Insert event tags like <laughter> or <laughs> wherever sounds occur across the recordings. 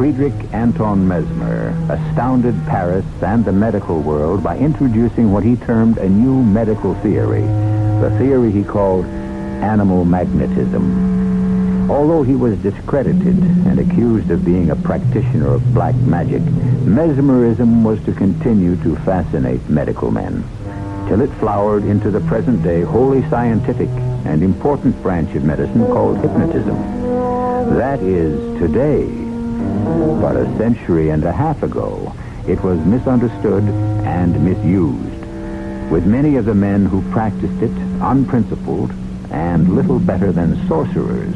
Friedrich Anton Mesmer astounded Paris and the medical world by introducing what he termed a new medical theory, the theory he called animal magnetism. Although he was discredited and accused of being a practitioner of black magic, mesmerism was to continue to fascinate medical men till it flowered into the present day wholly scientific and important branch of medicine called hypnotism. That is today. But a century and a half ago, it was misunderstood and misused, with many of the men who practiced it unprincipled and little better than sorcerers.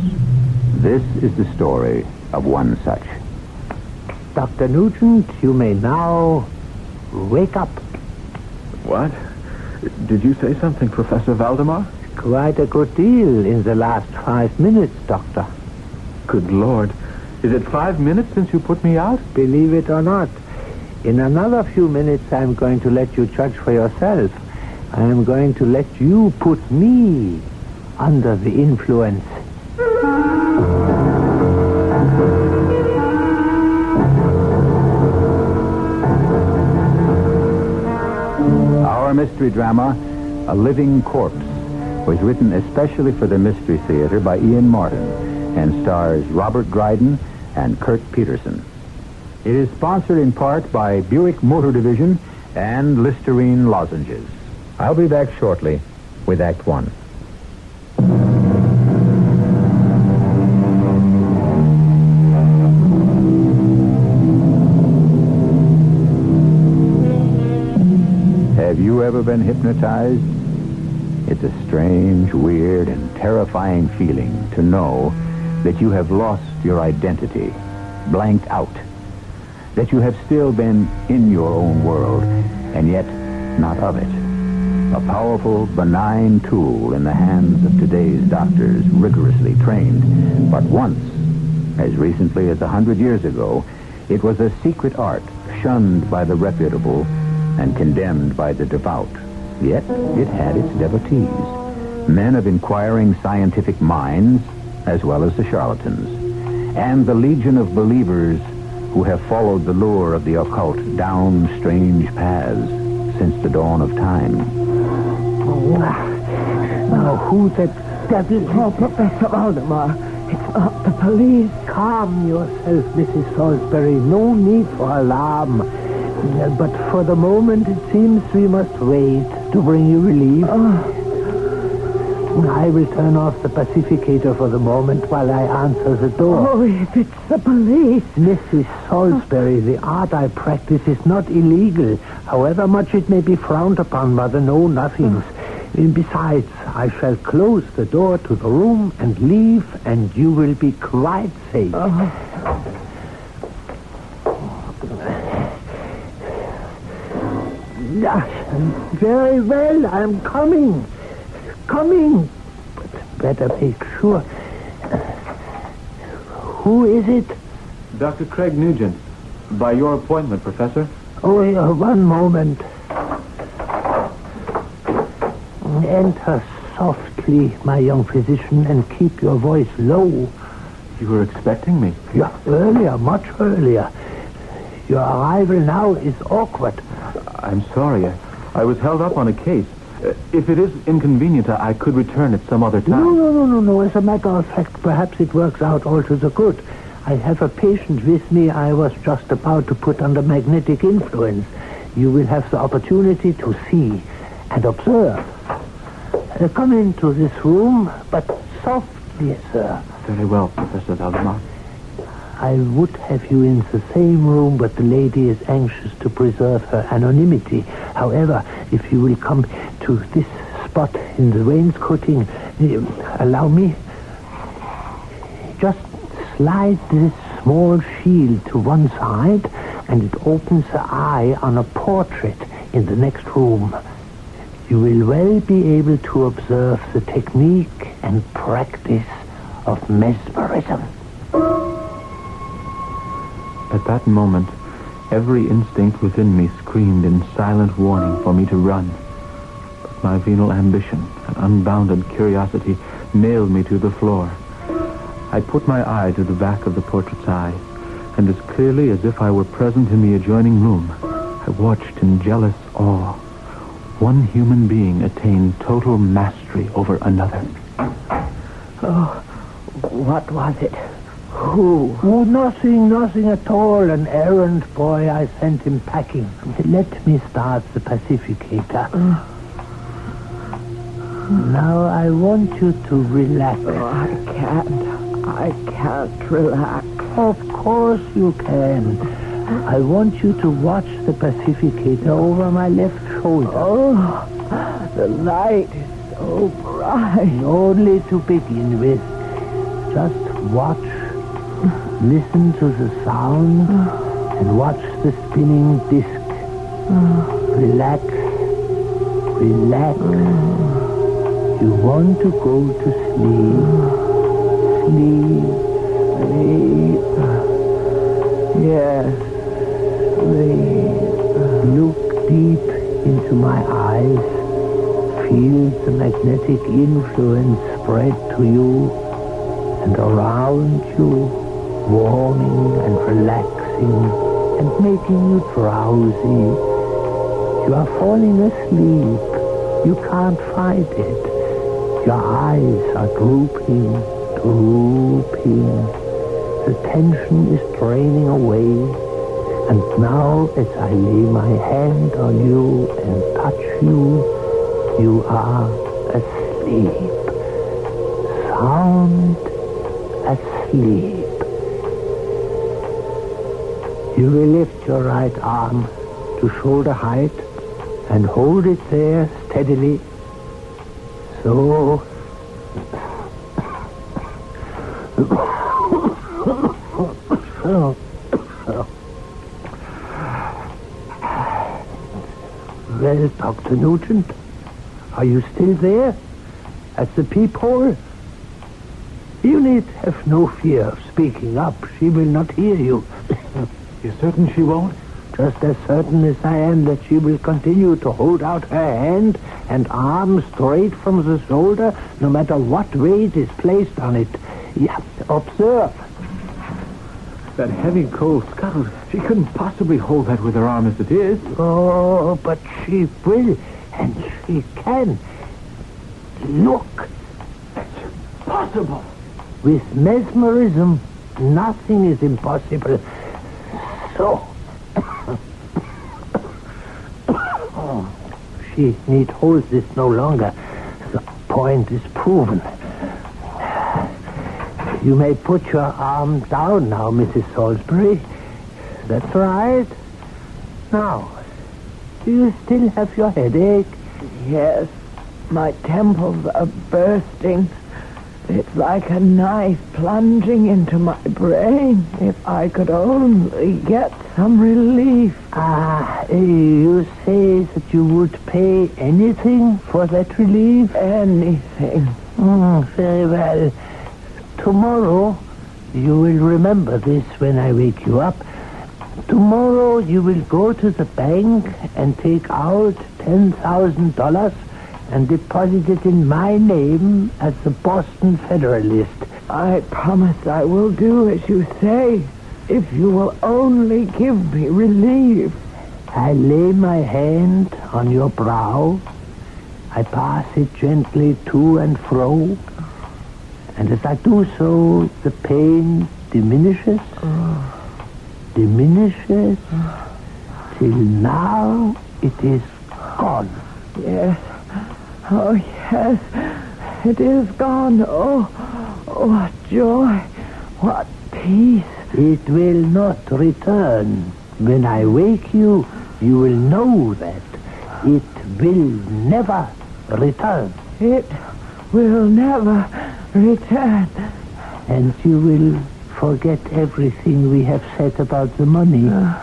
This is the story of one such. Dr. Nugent, you may now wake up. What? Did you say something, Professor Valdemar? Quite a good deal in the last five minutes, Doctor. Good Lord. Is it five minutes since you put me out? Believe it or not, in another few minutes I'm going to let you judge for yourself. I am going to let you put me under the influence. Our mystery drama, A Living Corpse, was written especially for the Mystery Theater by Ian Martin and stars Robert Dryden and Kurt Peterson. It is sponsored in part by Buick Motor Division and Listerine Lozenges. I'll be back shortly with Act One. Have you ever been hypnotized? It's a strange, weird, and terrifying feeling to know that you have lost your identity, blanked out, that you have still been in your own world, and yet not of it. A powerful, benign tool in the hands of today's doctors, rigorously trained. But once, as recently as a hundred years ago, it was a secret art shunned by the reputable and condemned by the devout. Yet it had its devotees, men of inquiring scientific minds, as well as the charlatans, and the legion of believers who have followed the lure of the occult down strange paths since the dawn of time. Oh, Now, who the devil... Oh, Professor Valdemar, it's not the police. Calm yourself, Mrs. Salisbury. No need for alarm. But for the moment, it seems we must wait to bring you relief. Oh. I will turn off the pacificator for the moment while I answer the door. Oh, if it's the police. Mrs. Salisbury, the art I practice is not illegal, however much it may be frowned upon by the know-nothings. Hmm. And Besides, I shall close the door to the room and leave, and you will be quite safe. Yeah, very well, I'm coming. Coming. But better make sure. Who is it? Dr. Craig Nugent. By your appointment, Professor. Oh, yeah, one moment. Enter softly, my young physician, and keep your voice low. You were expecting me. Yeah, earlier, much earlier. Your arrival now is awkward. I'm sorry. I, I was held up on a case. Uh, if it is inconvenient, I, I could return at some other time. No, no, no, no, no. As a matter of fact, perhaps it works out all to the good. I have a patient with me I was just about to put under magnetic influence. You will have the opportunity to see and observe. Uh, come into this room, but softly, sir. Very well, Professor Valdemar. I would have you in the same room, but the lady is anxious to preserve her anonymity. However, if you will come to this spot in the wainscoting, uh, allow me. Just slide this small shield to one side, and it opens the eye on a portrait in the next room. You will well be able to observe the technique and practice of mesmerism. At that moment, every instinct within me screamed in silent warning for me to run. But my venal ambition and unbounded curiosity nailed me to the floor. I put my eye to the back of the portrait's eye, and as clearly as if I were present in the adjoining room, I watched in jealous awe. One human being attain total mastery over another. Oh, what was it? Who? Oh, nothing, nothing at all. An errand boy. I sent him packing. Let me start the pacificator. Now I want you to relax. Oh, I can't. I can't relax. Of course you can. I want you to watch the pacificator over my left shoulder. Oh, the light is so bright. Only to begin with. Just watch. Listen to the sound and watch the spinning disc. Relax. Relax. You want to go to sleep. Sleep. Sleep. Yes, sleep. Look deep into my eyes. Feel the magnetic influence spread to you and around you, warming and relaxing and making you drowsy. You are falling asleep. You can't fight it. Your eyes are drooping, drooping. The tension is draining away. And now, as I lay my hand on you and touch you, you are asleep. Sound asleep. You will lift your right arm to shoulder height and hold it there steadily. So. Well, Dr. Nugent, are you still there? At the peephole? You need have no fear of speaking up. She will not hear you. You're certain she won't? Just as certain as I am that she will continue to hold out her hand and arm straight from the shoulder, no matter what weight is placed on it. Yeah, observe. That heavy cold scuttle, she couldn't possibly hold that with her arm as it is. Oh, but she will, and she can. Look, That's Possible. with mesmerism, nothing is impossible. So. She need hold this no longer. The point is proven. You may put your arm down now, Mrs. Salisbury. That's right. Now, do you still have your headache? Yes, my temples are bursting. It's like a knife plunging into my brain. If I could only get some relief. Ah, you say that you would pay anything for that relief? Anything. Mm, very well. Tomorrow, you will remember this when I wake you up. Tomorrow, you will go to the bank and take out $10,000 and deposit it in my name as the Boston Federalist. I promise I will do as you say. If you will only give me relief. I lay my hand on your brow. I pass it gently to and fro. And as I do so, the pain diminishes, diminishes, till now it is gone. Yes. Oh, yes. It is gone. Oh, what joy. What peace. It will not return. When I wake you, you will know that it will never return. It will never return. And you will forget everything we have said about the money. Uh.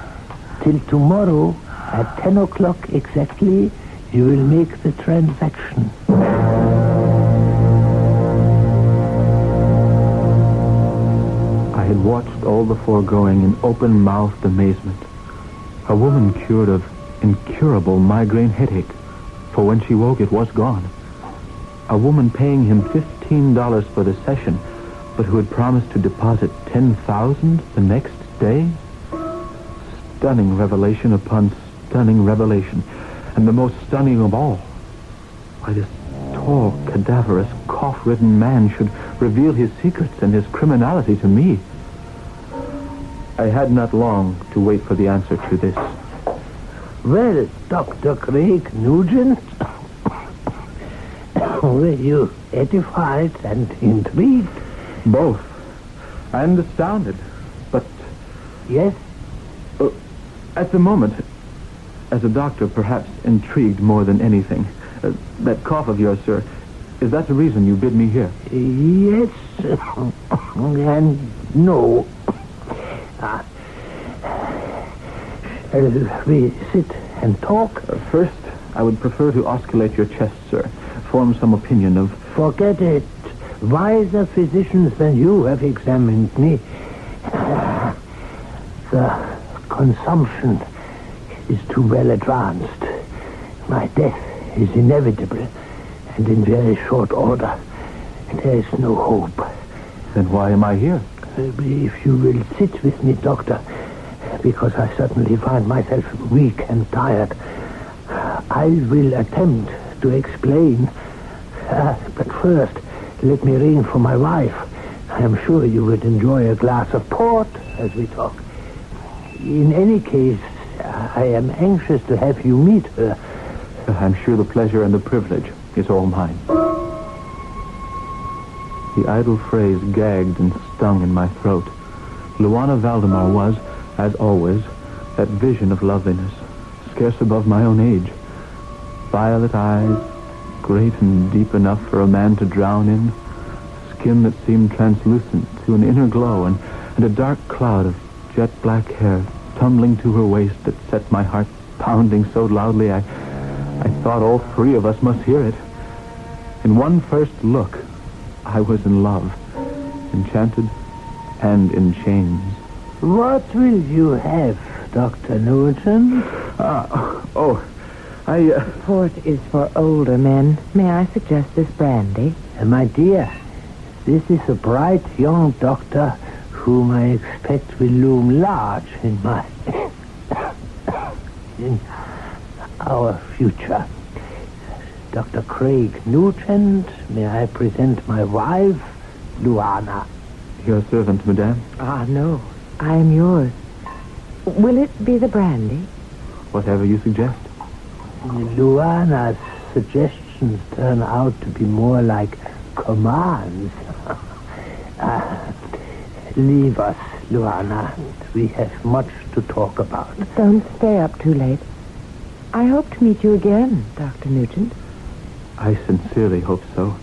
Till tomorrow, at 10 o'clock exactly, you will make the transaction. I had watched all the foregoing in open-mouthed amazement. A woman cured of incurable migraine headache, for when she woke it was gone. A woman paying him $15 for the session, but who had promised to deposit 10000 the next day? Stunning revelation upon stunning revelation. And the most stunning of all, why this tall, cadaverous, cough-ridden man should reveal his secrets and his criminality to me. I had not long to wait for the answer to this. Well, Dr. Craig Nugent, <coughs> were you edified and intrigued? Both. And astounded. But Yes? Uh, at the moment, as a doctor, perhaps intrigued more than anything. Uh, that cough of yours, sir, is that the reason you bid me here? Yes and no. Ah. Shall we sit and talk? Uh, first, I would prefer to auscultate your chest, sir. Form some opinion of... Forget it. Wiser physicians than you have examined me. The consumption is too well advanced. My death is inevitable and in very short order. There is no hope. Then why am I here? If you will sit with me, Doctor, because I certainly find myself weak and tired, I will attempt to explain. Uh, but first, let me ring for my wife. I am sure you would enjoy a glass of port as we talk. In any case, I am anxious to have you meet her. I'm sure the pleasure and the privilege is all mine. The idle phrase gagged and stung in my throat. Luana Valdemar was, as always, that vision of loveliness, scarce above my own age. Violet eyes, great and deep enough for a man to drown in, skin that seemed translucent to an inner glow, and, and a dark cloud of jet black hair tumbling to her waist that set my heart pounding so loudly I, I thought all three of us must hear it. In one first look, I was in love, enchanted and in chains. What will you have, Dr. Newton? Ah, oh, I, uh, Port is for older men. May I suggest this brandy? Uh, my dear, this is a bright young doctor whom I expect will loom large in my... in our future. Dr. Craig Nugent, may I present my wife, Luana. your servant, madame. Ah, no. I am yours. Will it be the brandy? Whatever you suggest. Luana's suggestions turn out to be more like commands. <laughs> Ah, leave us, Luana. We have much to talk about. Don't stay up too late. I hope to meet you again, Dr. Nugent. I sincerely hope so,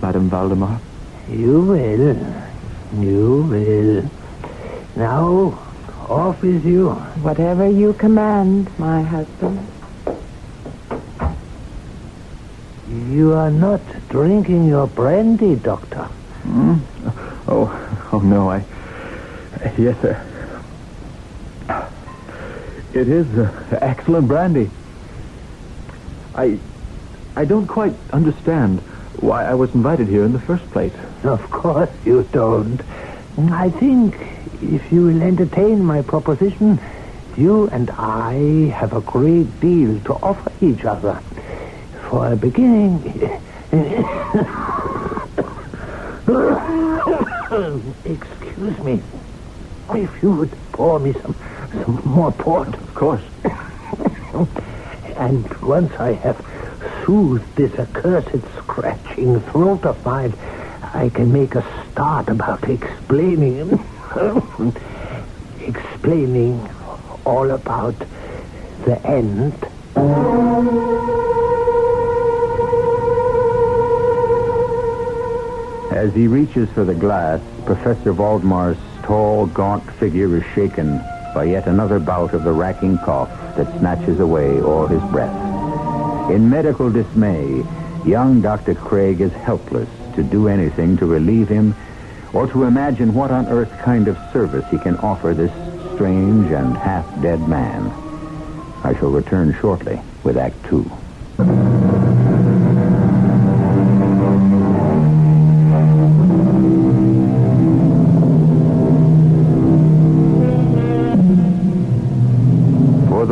Madame Valdemar. You will. You will. Now, off with you. Whatever you command, my husband. You are not drinking your brandy, Doctor. Hmm? Oh, oh no, I... Yes, sir. It is uh, excellent brandy. I... I don't quite understand why I was invited here in the first place. Of course you don't. I think if you will entertain my proposition, you and I have a great deal to offer each other. For a beginning, Oh, excuse me, if you would pour me some, some more port. Of course. And once I have soothed this accursed scratching throat of mine, I can make a start about explaining, <laughs> explaining all about the end. As he reaches for the glass, Professor Valdemar's tall, gaunt figure is shaken by yet another bout of the racking cough that snatches away all his breath. In medical dismay, young Dr. Craig is helpless to do anything to relieve him or to imagine what on earth kind of service he can offer this strange and half-dead man. I shall return shortly with Act Two.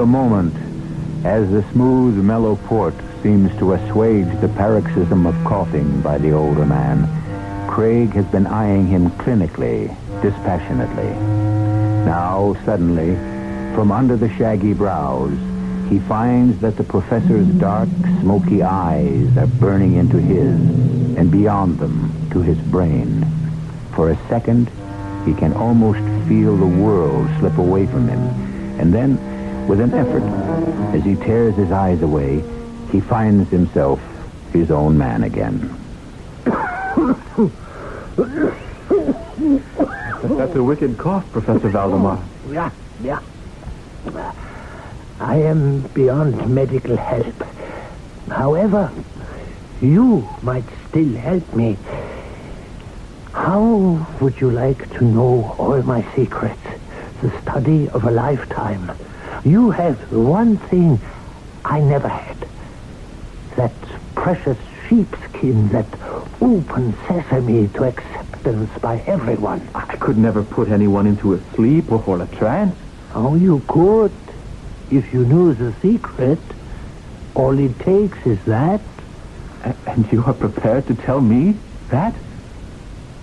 The moment, as the smooth, mellow port seems to assuage the paroxysm of coughing by the older man, Craig has been eyeing him clinically, dispassionately. Now, suddenly, from under the shaggy brows, he finds that the professor's dark, smoky eyes are burning into his, and beyond them, to his brain. For a second, he can almost feel the world slip away from him. And then, with an effort, as he tears his eyes away, he finds himself his own man again. That's a wicked cough, Professor Valdemar. Oh, yeah, yeah. I am beyond medical help. However, you might still help me. How would you like to know all my secrets? The study of a lifetime. You have one thing I never had. That precious sheepskin, that open sesame to acceptance by everyone. I could never put anyone into a sleep or a trance. Oh, you could. If you knew the secret, all it takes is that. And you are prepared to tell me that?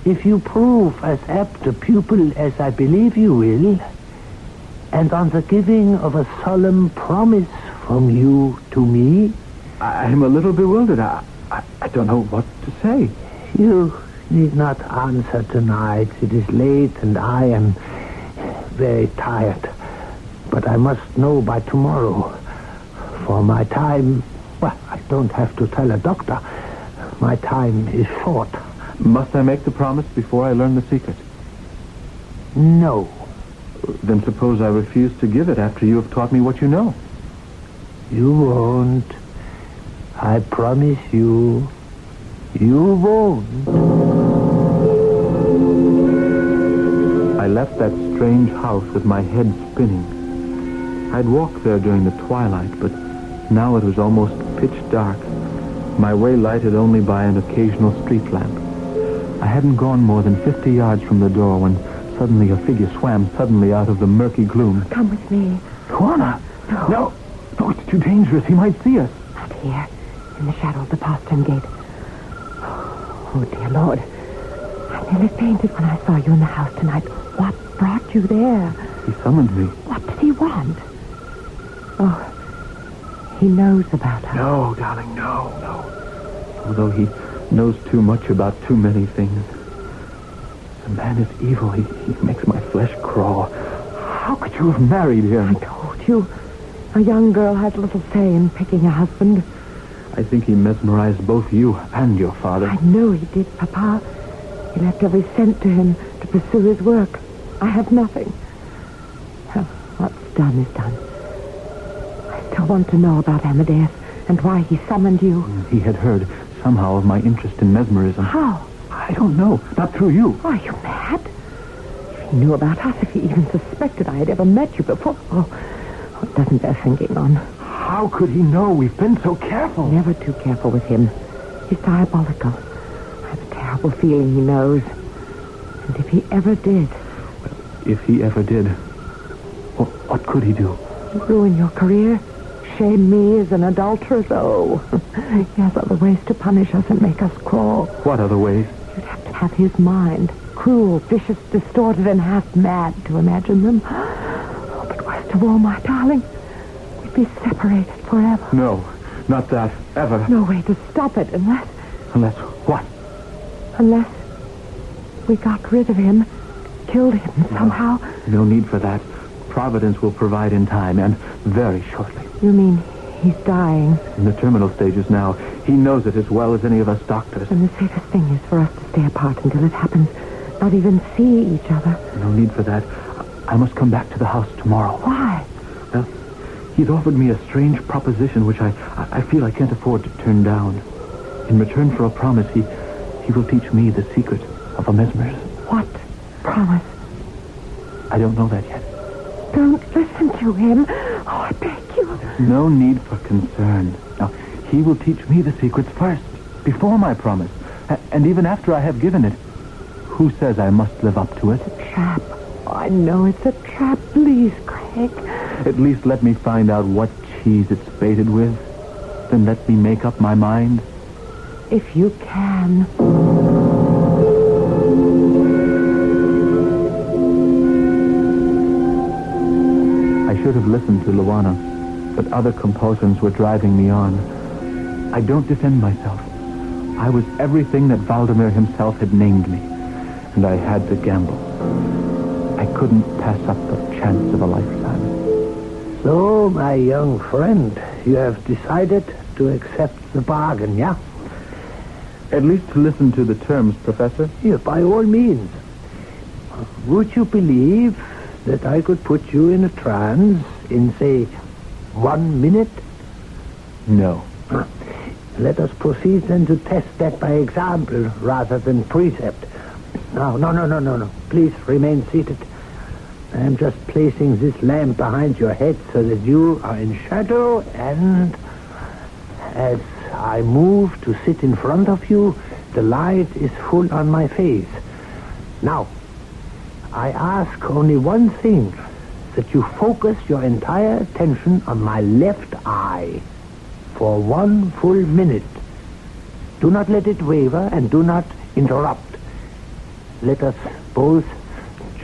If you prove as apt a pupil as I believe you will, and on the giving of a solemn promise from you to me, I- I'm a little bewildered. I, I, I don't know what to say. you need not answer tonight. It is late and I am very tired. But I must know by tomorrow. For my time, well, I don't have to tell a doctor. My time is short. Must I make the promise before I learn the secret? No. Then suppose I refuse to give it after you have taught me what you know. You won't. I promise you. You won't. I left that strange house with my head spinning. I'd walked there during the twilight, but now it was almost pitch dark. My way lighted only by an occasional street lamp. I hadn't gone more than 50 yards from the door when suddenly a figure swam suddenly out of the murky gloom. Come with me. Luana! No! No, it's too dangerous. He might see us. Out here, in the shadow of the postern gate. Oh, dear Lord. I nearly fainted when I saw you in the house tonight. What brought you there? He summoned me. What did he want? Oh, he knows about us. No, darling, no, no. Although he knows too much about too many things. The man is evil. He, he makes my flesh crawl. How could you have married him? I told you. A young girl has little say in picking a husband. I think he mesmerized both you and your father. I know he did, Papa. He left every cent to him to pursue his work. I have nothing. Well, what's done is done. I still want to know about Amadeus and why he summoned you. He had heard somehow of my interest in mesmerism. How? I don't know. Not through you. Are you mad? If he knew about us, if he even suspected I had ever met you before, oh, it doesn't bear thinking on. How could he know? We've been so careful. Never too careful with him. He's diabolical. I have a terrible feeling he knows. And if he ever did, If he ever did, what, what could he do? ruin your career, shame me as an adulteress, oh, <laughs> he has other ways to punish us and make us crawl. What other ways? Have his mind, cruel, vicious, distorted, and half mad to imagine them. Oh, <gasps> but worst of all, my darling, we'd be separated forever. No, not that. Ever. No way to stop it unless, Unless what? unless we got rid of him, killed him somehow. No need for that. Providence will provide in time, and very shortly. You mean he's dying, In the terminal stages now. He knows it as well as any of us doctors. and the safest thing is for us to stay apart until it happens. not even see each other. No need for that. I must come back to the house tomorrow. Why? Well, he's offered me a strange proposition which I, I feel I can't afford to turn down. In return for a promise, he, he will teach me the secret of a mesmerism. What promise? I don't know that yet. Don't listen to him. Oh, I beg you. There's No need for concern. He will teach me the secrets first, before my promise, and even after I have given it. Who says I must live up to it? A Trap. Oh, I know it's a trap. Please, Craig. At least let me find out what cheese it's baited with. Then let me make up my mind. If you can. I should have listened to Luana, but other compulsions were driving me on. I don't defend myself. I was everything that Valdemar himself had named me, and I had to gamble. I couldn't pass up the chance of a lifetime. So, my young friend, you have decided to accept the bargain, yeah? At least to listen to the terms, Professor. Yeah, by all means. Would you believe that I could put you in a trance in, say, one minute? No. Uh, Let us proceed then to test that by example rather than precept. No, no, no, no, no, no. Please remain seated. I am just placing this lamp behind your head so that you are in shadow and as I move to sit in front of you, the light is full on my face. Now, I ask only one thing, that you focus your entire attention on my left eye for one full minute. Do not let it waver and do not interrupt. Let us both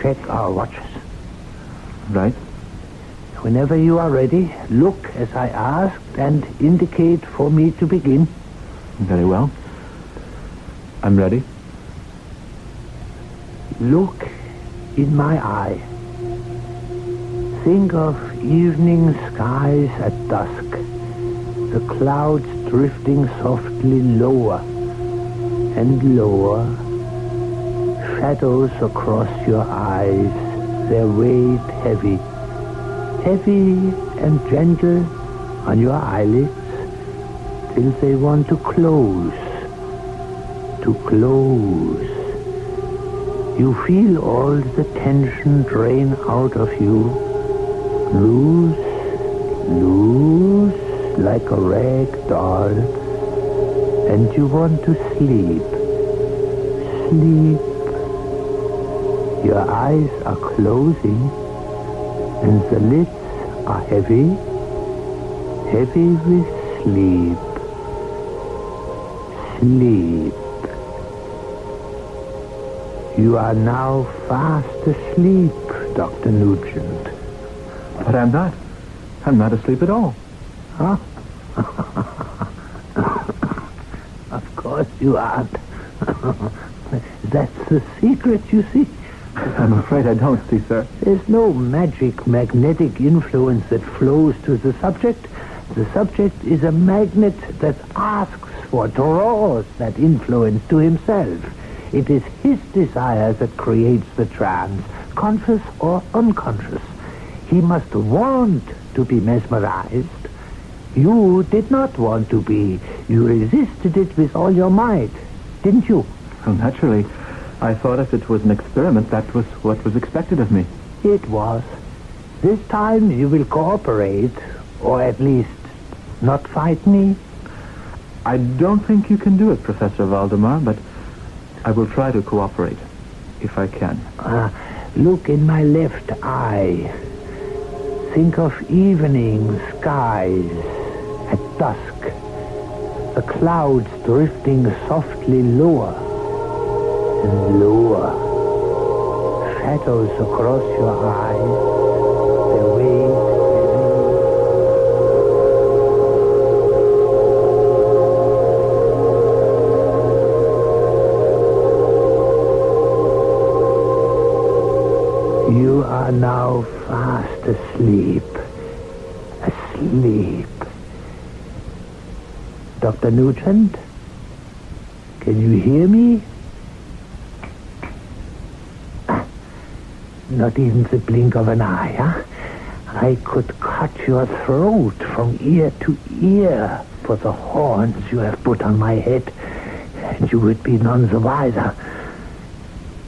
check our watches. Right? Whenever you are ready, look as I asked and indicate for me to begin. Very well. I'm ready. Look in my eye. Think of evening skies at dusk. The clouds drifting softly lower and lower. Shadows across your eyes, their weight heavy. Heavy and gentle on your eyelids till they want to close. To close. You feel all the tension drain out of you. Loose, loose, like a rag doll. And you want to sleep. Sleep. Your eyes are closing, and the lids are heavy, heavy with sleep. Sleep. You are now fast asleep, Dr. Nugent. But I'm not. I'm not asleep at all. Huh? <laughs> of course you aren't. <laughs> That's the secret, you see. I'm afraid I don't see, sir. There's no magic magnetic influence that flows to the subject. The subject is a magnet that asks for, draws that influence to himself. It is his desire that creates the trance, conscious or unconscious. He must want to be mesmerized. You did not want to be. You resisted it with all your might, didn't you? Well, naturally, I thought if it was an experiment, that was what was expected of me. It was. This time you will cooperate, or at least not fight me. I don't think you can do it, Professor Valdemar, but I will try to cooperate, if I can. Uh, look in my left eye. Think of evening skies dusk. The clouds drifting softly lower and lower. Shadows across your eyes. Weight heavy. You are now fast. Asleep. Can you hear me? Not even the blink of an eye, huh? I could cut your throat from ear to ear for the horns you have put on my head, and you would be none the wiser.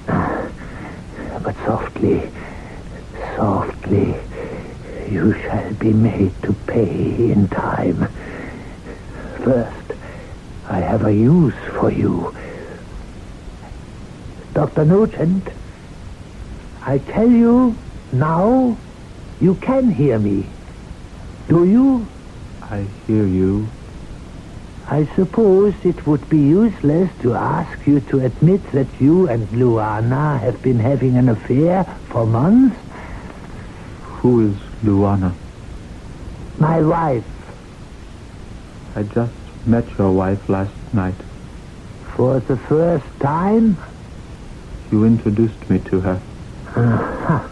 But softly, softly, you shall be made to pay in time. First, have a use for you. Dr. Nugent, I tell you now you can hear me. Do you? I hear you. I suppose it would be useless to ask you to admit that you and Luana have been having an affair for months. Who is Luana? My wife, I just met your wife last night. for the first time? You introduced me to her. Aha.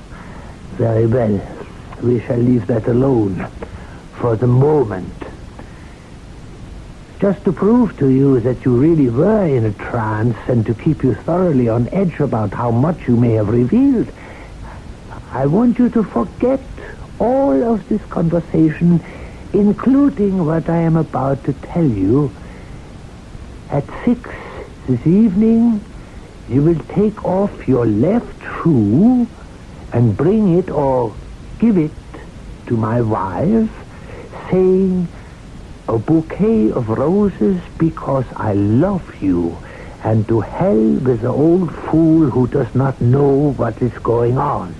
Very well. We shall leave that alone for the moment. Just to prove to you that you really were in a trance and to keep you thoroughly on edge about how much you may have revealed, I want you to forget all of this conversation, including what I am about to tell you. At six this evening, you will take off your left shoe and bring it or give it to my wife, saying, a bouquet of roses because I love you, and to hell with the old fool who does not know what is going on.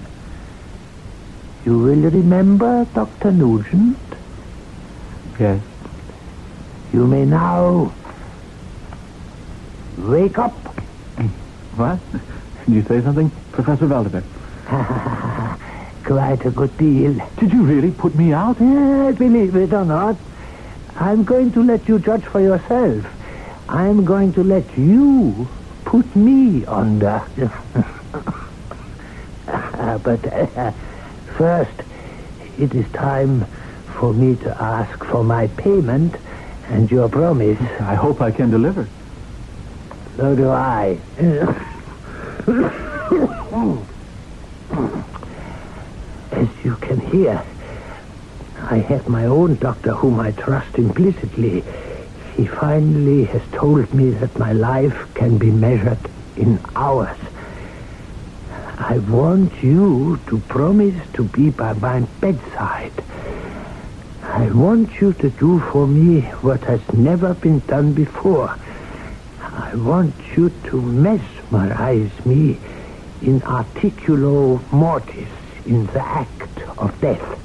You will remember, Dr. Nugent? Yes. You may now wake up. <laughs> What? Did you say something, Professor Valdemar? <laughs> Quite a good deal. Did you really put me out? Yeah, believe it or not, I'm going to let you judge for yourself. I'm going to let you put me under. <laughs> but uh, first, it is time for me to ask for my payment and your promise. I hope I can deliver. So do I. As you can hear, I have my own doctor whom I trust implicitly. He finally has told me that my life can be measured in hours. I want you to promise to be by my bedside. I want you to do for me what has never been done before. I want you to mesmerize me in articulo mortis, in the act of death.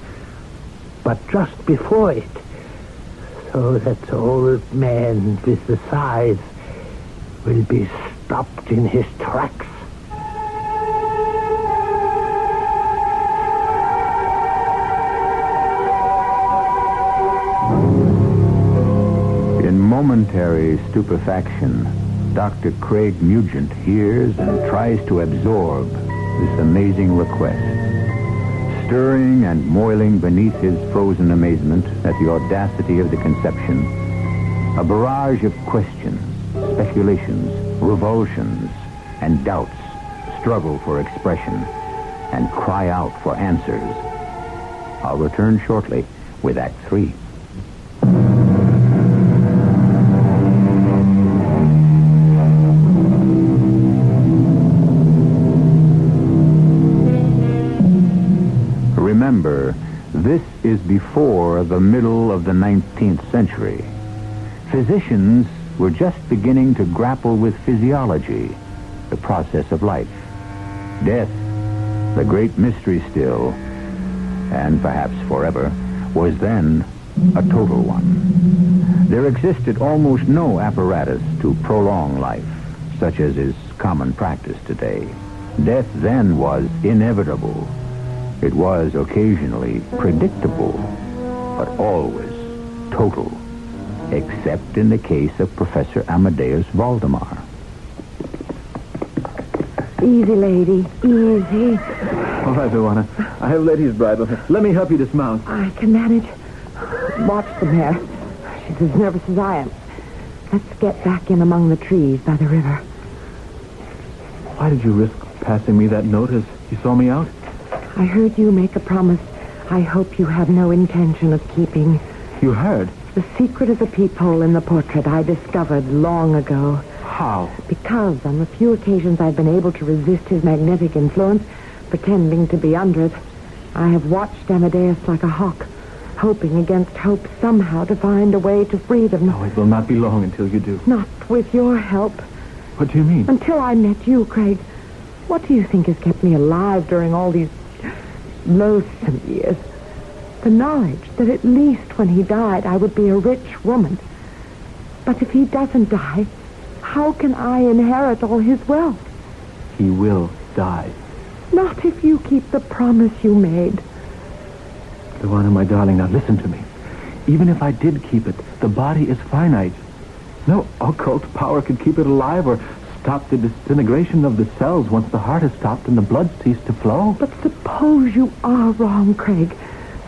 But just before it, so that the old man with the scythe will be stopped in his tracks. Momentary stupefaction, Dr. Craig Nugent hears and tries to absorb this amazing request. Stirring and moiling beneath his frozen amazement at the audacity of the conception, a barrage of questions, speculations, revulsions, and doubts struggle for expression and cry out for answers. I'll return shortly with Act Three. Is before the middle of the 19th century. Physicians were just beginning to grapple with physiology, the process of life. Death, the great mystery still, and perhaps forever, was then a total one. There existed almost no apparatus to prolong life, such as is common practice today. Death then was inevitable. It was occasionally predictable, but always total, except in the case of Professor Amadeus Valdemar. Easy, lady. Easy. All right, Luana. I have Letty's bridle. Let me help you dismount. I can manage. Watch the mare. She's as nervous as I am. Let's get back in among the trees by the river. Why did you risk passing me that note as You saw me out? I heard you make a promise I hope you have no intention of keeping. You heard? The secret of the peephole in the portrait I discovered long ago. How? Because on the few occasions I've been able to resist his magnetic influence, pretending to be under it, I have watched Amadeus like a hawk, hoping against hope somehow to find a way to freedom. No, it will not be long until you do. Not with your help. What do you mean? Until I met you, Craig. What do you think has kept me alive during all these loathsome years? The knowledge that at least when he died I would be a rich woman. But if he doesn't die, how can I inherit all his wealth? He will die. Not if you keep the promise you made. Luana, my darling, now listen to me. Even if I did keep it, the body is finite. No occult power could keep it alive or stop the disintegration of the cells once the heart has stopped and the blood ceased to flow. But suppose you are wrong, Craig.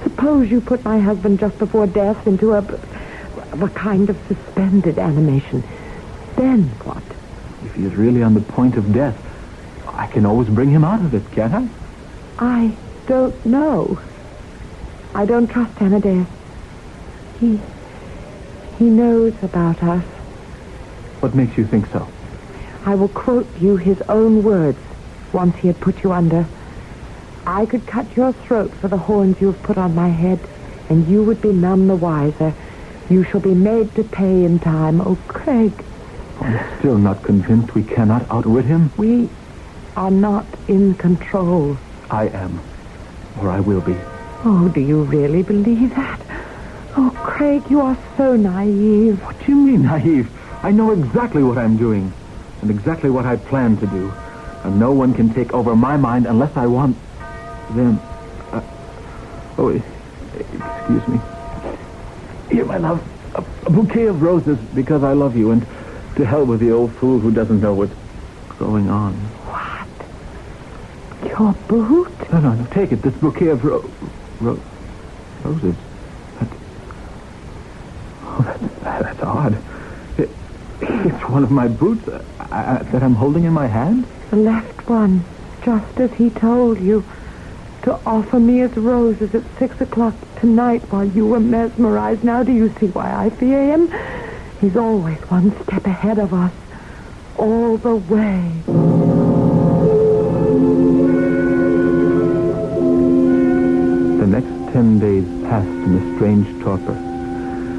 Suppose you put my husband just before death into a, a kind of suspended animation. Then what? If he is really on the point of death, I can always bring him out of it, can't I? I don't know. I don't trust Amadeus. He... he knows about us. What makes you think so? I will quote you his own words once he had put you under. I could cut your throat for the horns you have put on my head, and you would be none the wiser. You shall be made to pay in time. Oh, Craig. I'm still not convinced we cannot outwit him. We are not in control. I am. Or I will be. Oh, do you really believe that? Oh, Craig, you are so naive. What do you mean, naive? I know exactly what I'm doing, and exactly what I plan to do. And no one can take over my mind unless I want them. Uh, oh, excuse me. Here, my love, a, a bouquet of roses because I love you, and to hell with the old fool who doesn't know what's going on. What? Your boot? No, no, no. Take it. This bouquet of ro- ro- roses. That, oh, that's, that's odd. It, it's one of my boots uh, I, that I'm holding in my hand. The left one, just as he told you to offer me his roses at six o'clock tonight while you were mesmerized. Now do you see why I fear him? He's always one step ahead of us. All the way. The next ten days passed in a strange torpor.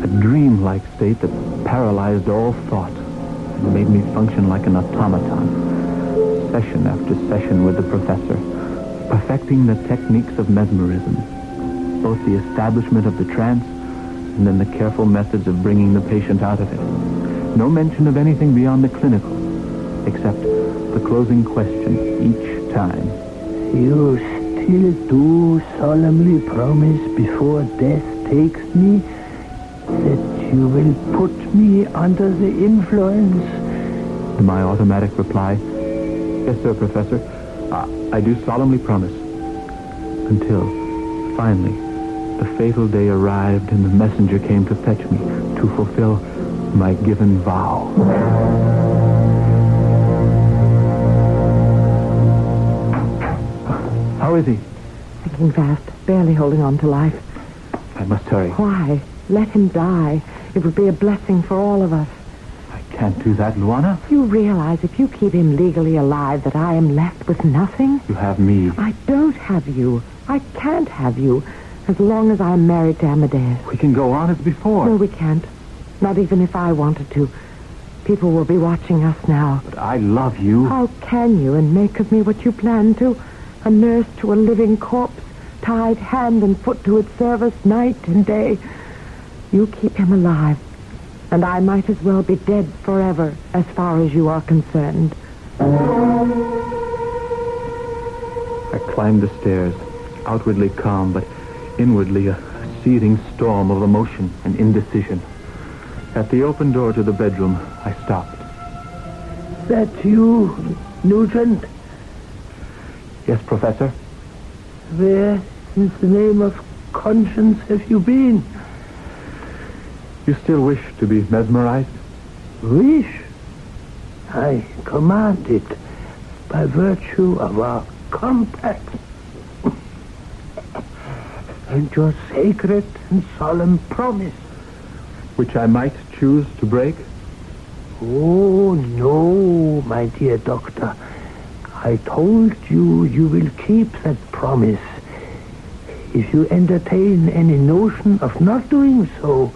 A dream-like state that paralyzed all thought and made me function like an automaton. Session after session with the professor perfecting the techniques of mesmerism, both the establishment of the trance and then the careful methods of bringing the patient out of it. No mention of anything beyond the clinical, except the closing question each time. You still do solemnly promise before death takes me that you will put me under the influence? My automatic reply, yes, sir, Professor. I do solemnly promise. Until, finally, the fatal day arrived and the messenger came to fetch me to fulfill my given vow. How is he? Thinking fast, barely holding on to life. I must hurry. Why? Let him die. It would be a blessing for all of us. I can't do that, Luana. You realize if you keep him legally alive that I am left with nothing? You have me. I don't have you. I can't have you as long as I'm married to Amadeus. We can go on as before. No, we can't. Not even if I wanted to. People will be watching us now. But I love you. How can you and make of me what you plan to? A nurse to a living corpse, tied hand and foot to its service night and day. You keep him alive, and I might as well be dead forever as far as you are concerned. I climbed the stairs, outwardly calm, but inwardly a seething storm of emotion and indecision. At the open door to the bedroom, I stopped. That you, Nugent? Yes, Professor? Where, in the name of conscience, have you been? You still wish to be mesmerized? Wish? I command it by virtue of our compact. <laughs> and your sacred and solemn promise. Which I might choose to break? Oh, no, my dear doctor. I told you you will keep that promise. If you entertain any notion of not doing so,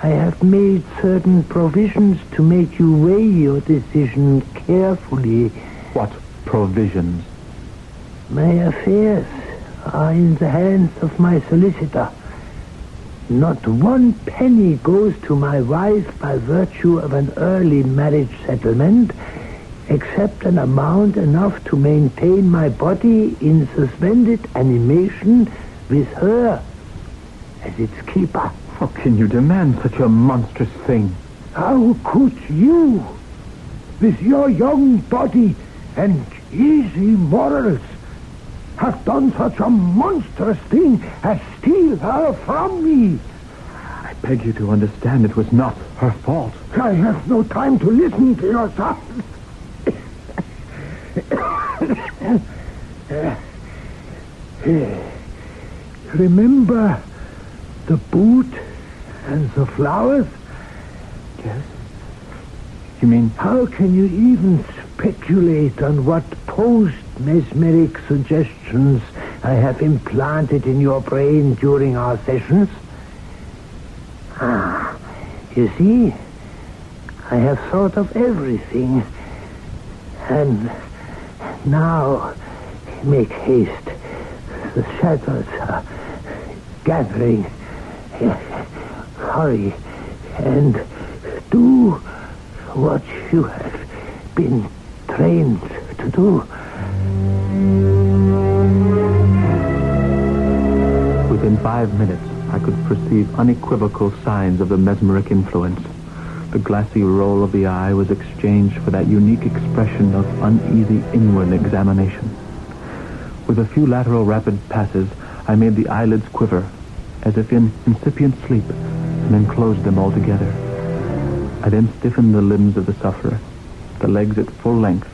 I have made certain provisions to make you weigh your decision carefully. What provisions? My affairs are in the hands of my solicitor. Not one penny goes to my wife by virtue of an early marriage settlement, except an amount enough to maintain my body in suspended animation with her as its keeper. How can you demand such a monstrous thing? How could you, with your young body and easy morals, have done such a monstrous thing as steal her from me? I beg you to understand it was not her fault. I have no time to listen to your son. <coughs> Remember the boot and the flowers? Yes? You mean How can you even speculate on what post-mesmeric suggestions I have implanted in your brain during our sessions? Ah, you see, I have thought of everything. And now, make haste. The shadows are gathering. Hurry and do what you have been trained to do. Within five minutes, I could perceive unequivocal signs of the mesmeric influence. The glassy roll of the eye was exchanged for that unique expression of uneasy inward examination. With a few lateral rapid passes, I made the eyelids quiver, as if in incipient sleep, and then closed them altogether. I then stiffened the limbs of the sufferer, the legs at full length,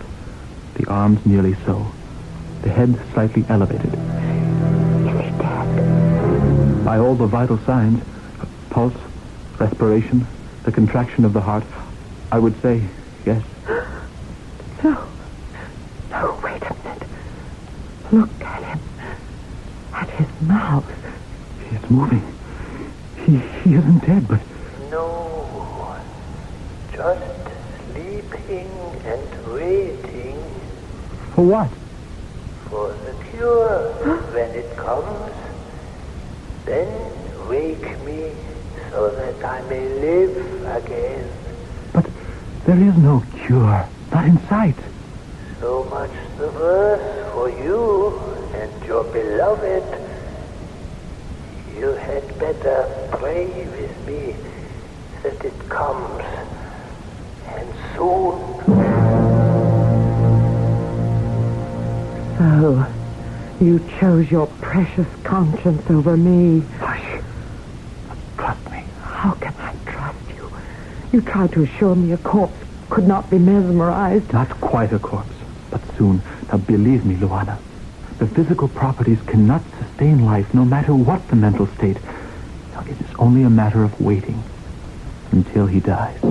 the arms nearly so, the head slightly elevated. By all the vital signs, pulse, respiration, the contraction of the heart, I would say yes. No. No, wait a minute. Look at him. At his mouth. He is moving. He, isn't dead, but No, just sleeping and waiting for what? for the cure when it comes. Then wake me so that I may live again. But there is no cure. Not in sight. So much the worse for you and your beloved. You had better pray with me that it comes, and soon. So, you chose your precious conscience over me. Hush. Trust me. How can I trust you? You tried to assure me a corpse could not be mesmerized. Not quite a corpse, but soon. Now believe me, Luana. The physical properties cannot sustain life, no matter what the mental state. It is only a matter of waiting until he dies.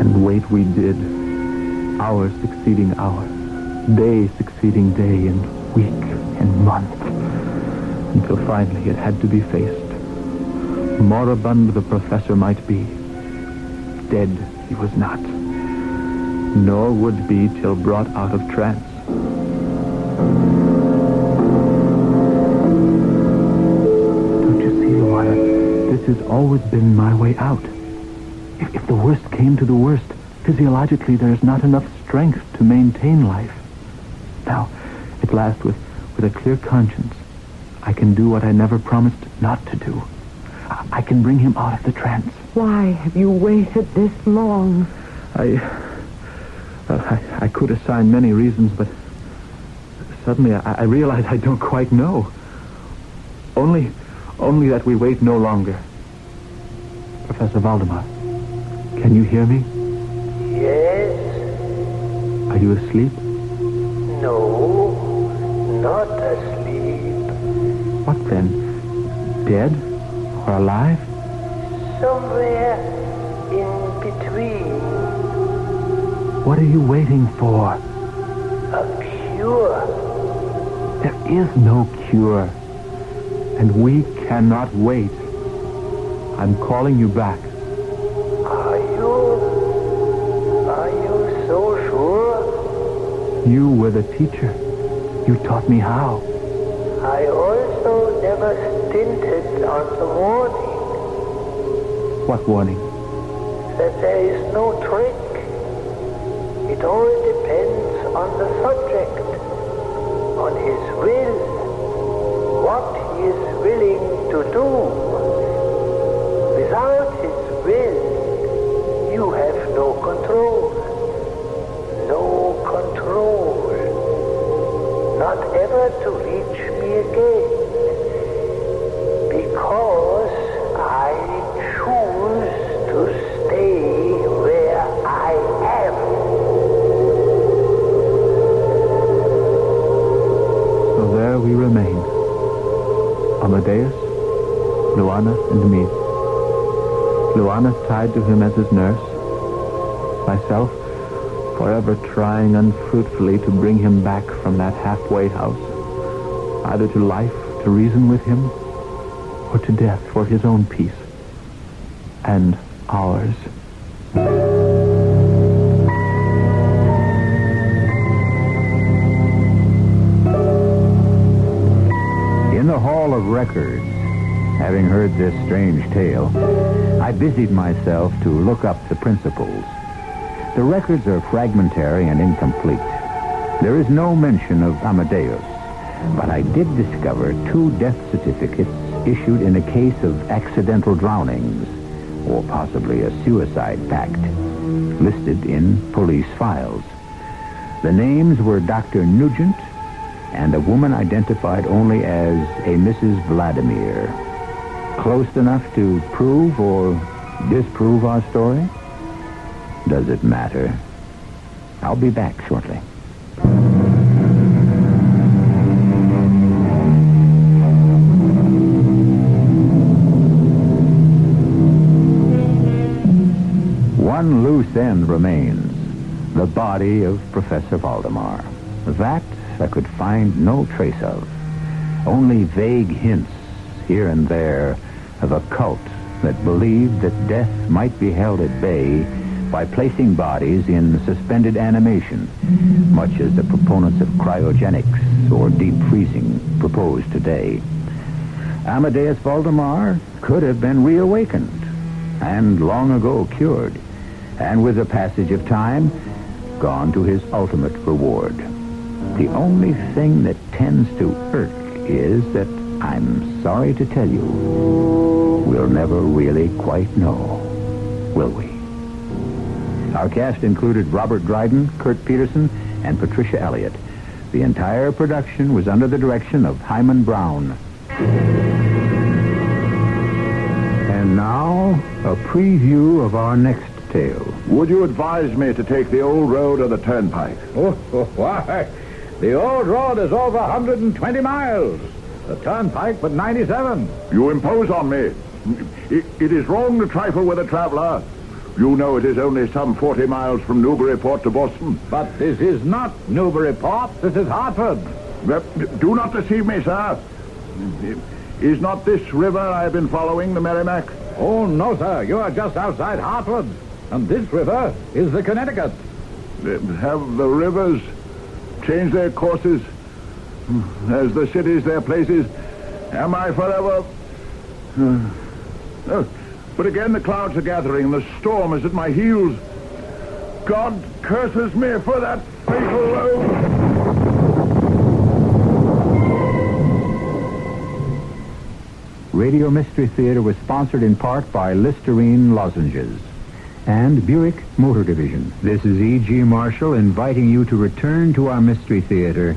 And wait we did. Hour succeeding hour. Day succeeding day and week and month. Until finally it had to be faced. Moribund the professor might be. Dead he was not. Nor would be till brought out of trance. Don't you see, Luana? This has always been my way out. If, if the worst came to the worst, physiologically there is not enough strength to maintain life. Now, at last, with, with a clear conscience, I can do what I never promised not to do. I, I can bring him out of the trance. Why have you waited this long? I, well, I, I could assign many reasons, but suddenly I, I realize I don't quite know. Only, only that we wait no longer. Professor Valdemar, can you hear me? Yes? Are you asleep? No, not asleep. What then? Dead? Or alive? Somewhere in between. What are you waiting for? A cure. There is no cure. And we cannot wait. I'm calling you back. Are you? Are you so sure? You were the teacher. You taught me how. I also never stinted on the warning What warning? that there is no trick. All depends on the subject, on his will, Luana, and me. Luana tied to him as his nurse. Myself, forever trying unfruitfully to bring him back from that halfway house. Either to life, to reason with him, or to death for his own peace. And this strange tale, I busied myself to look up the principles. The records are fragmentary and incomplete. There is no mention of Amadeus, but I did discover two death certificates issued in a case of accidental drownings, or possibly a suicide pact, listed in police files. The names were Dr. Nugent and a woman identified only as a Mrs. Vladimir. Close enough to prove or disprove our story? Does it matter? I'll be back shortly. One loose end remains. The body of Professor Valdemar. That I could find no trace of. Only vague hints here and there of a cult that believed that death might be held at bay by placing bodies in suspended animation, much as the proponents of cryogenics or deep freezing propose today. Amadeus Valdemar could have been reawakened and long ago cured, and with the passage of time, gone to his ultimate reward. The only thing that tends to irk is that I'm sorry to tell you, we'll never really quite know, will we? Our cast included Robert Dryden, Kurt Peterson, and Patricia Elliott. The entire production was under the direction of Himan Brown. And now, a preview of our next tale. Would you advise me to take the old road or the turnpike? Oh, <laughs> why? The old road is over 120 miles. The turnpike but 97. You impose on me. It, it is wrong to trifle with a traveler. You know it is only some 40 miles from Newburyport to Boston. But this is not Newburyport. This is Hartford. Do not deceive me, sir. Is not this river I have been following the Merrimack? Oh, no, sir. You are just outside Hartford. And this river is the Connecticut. Have the rivers changed their courses as the cities their places? Am I forever... <sighs> But again the clouds are gathering and the storm is at my heels. God curses me for that fatal road. Radio Mystery Theater was sponsored in part by Listerine Lozenges and Buick Motor Division. This is E.G. Marshall inviting you to return to our Mystery Theater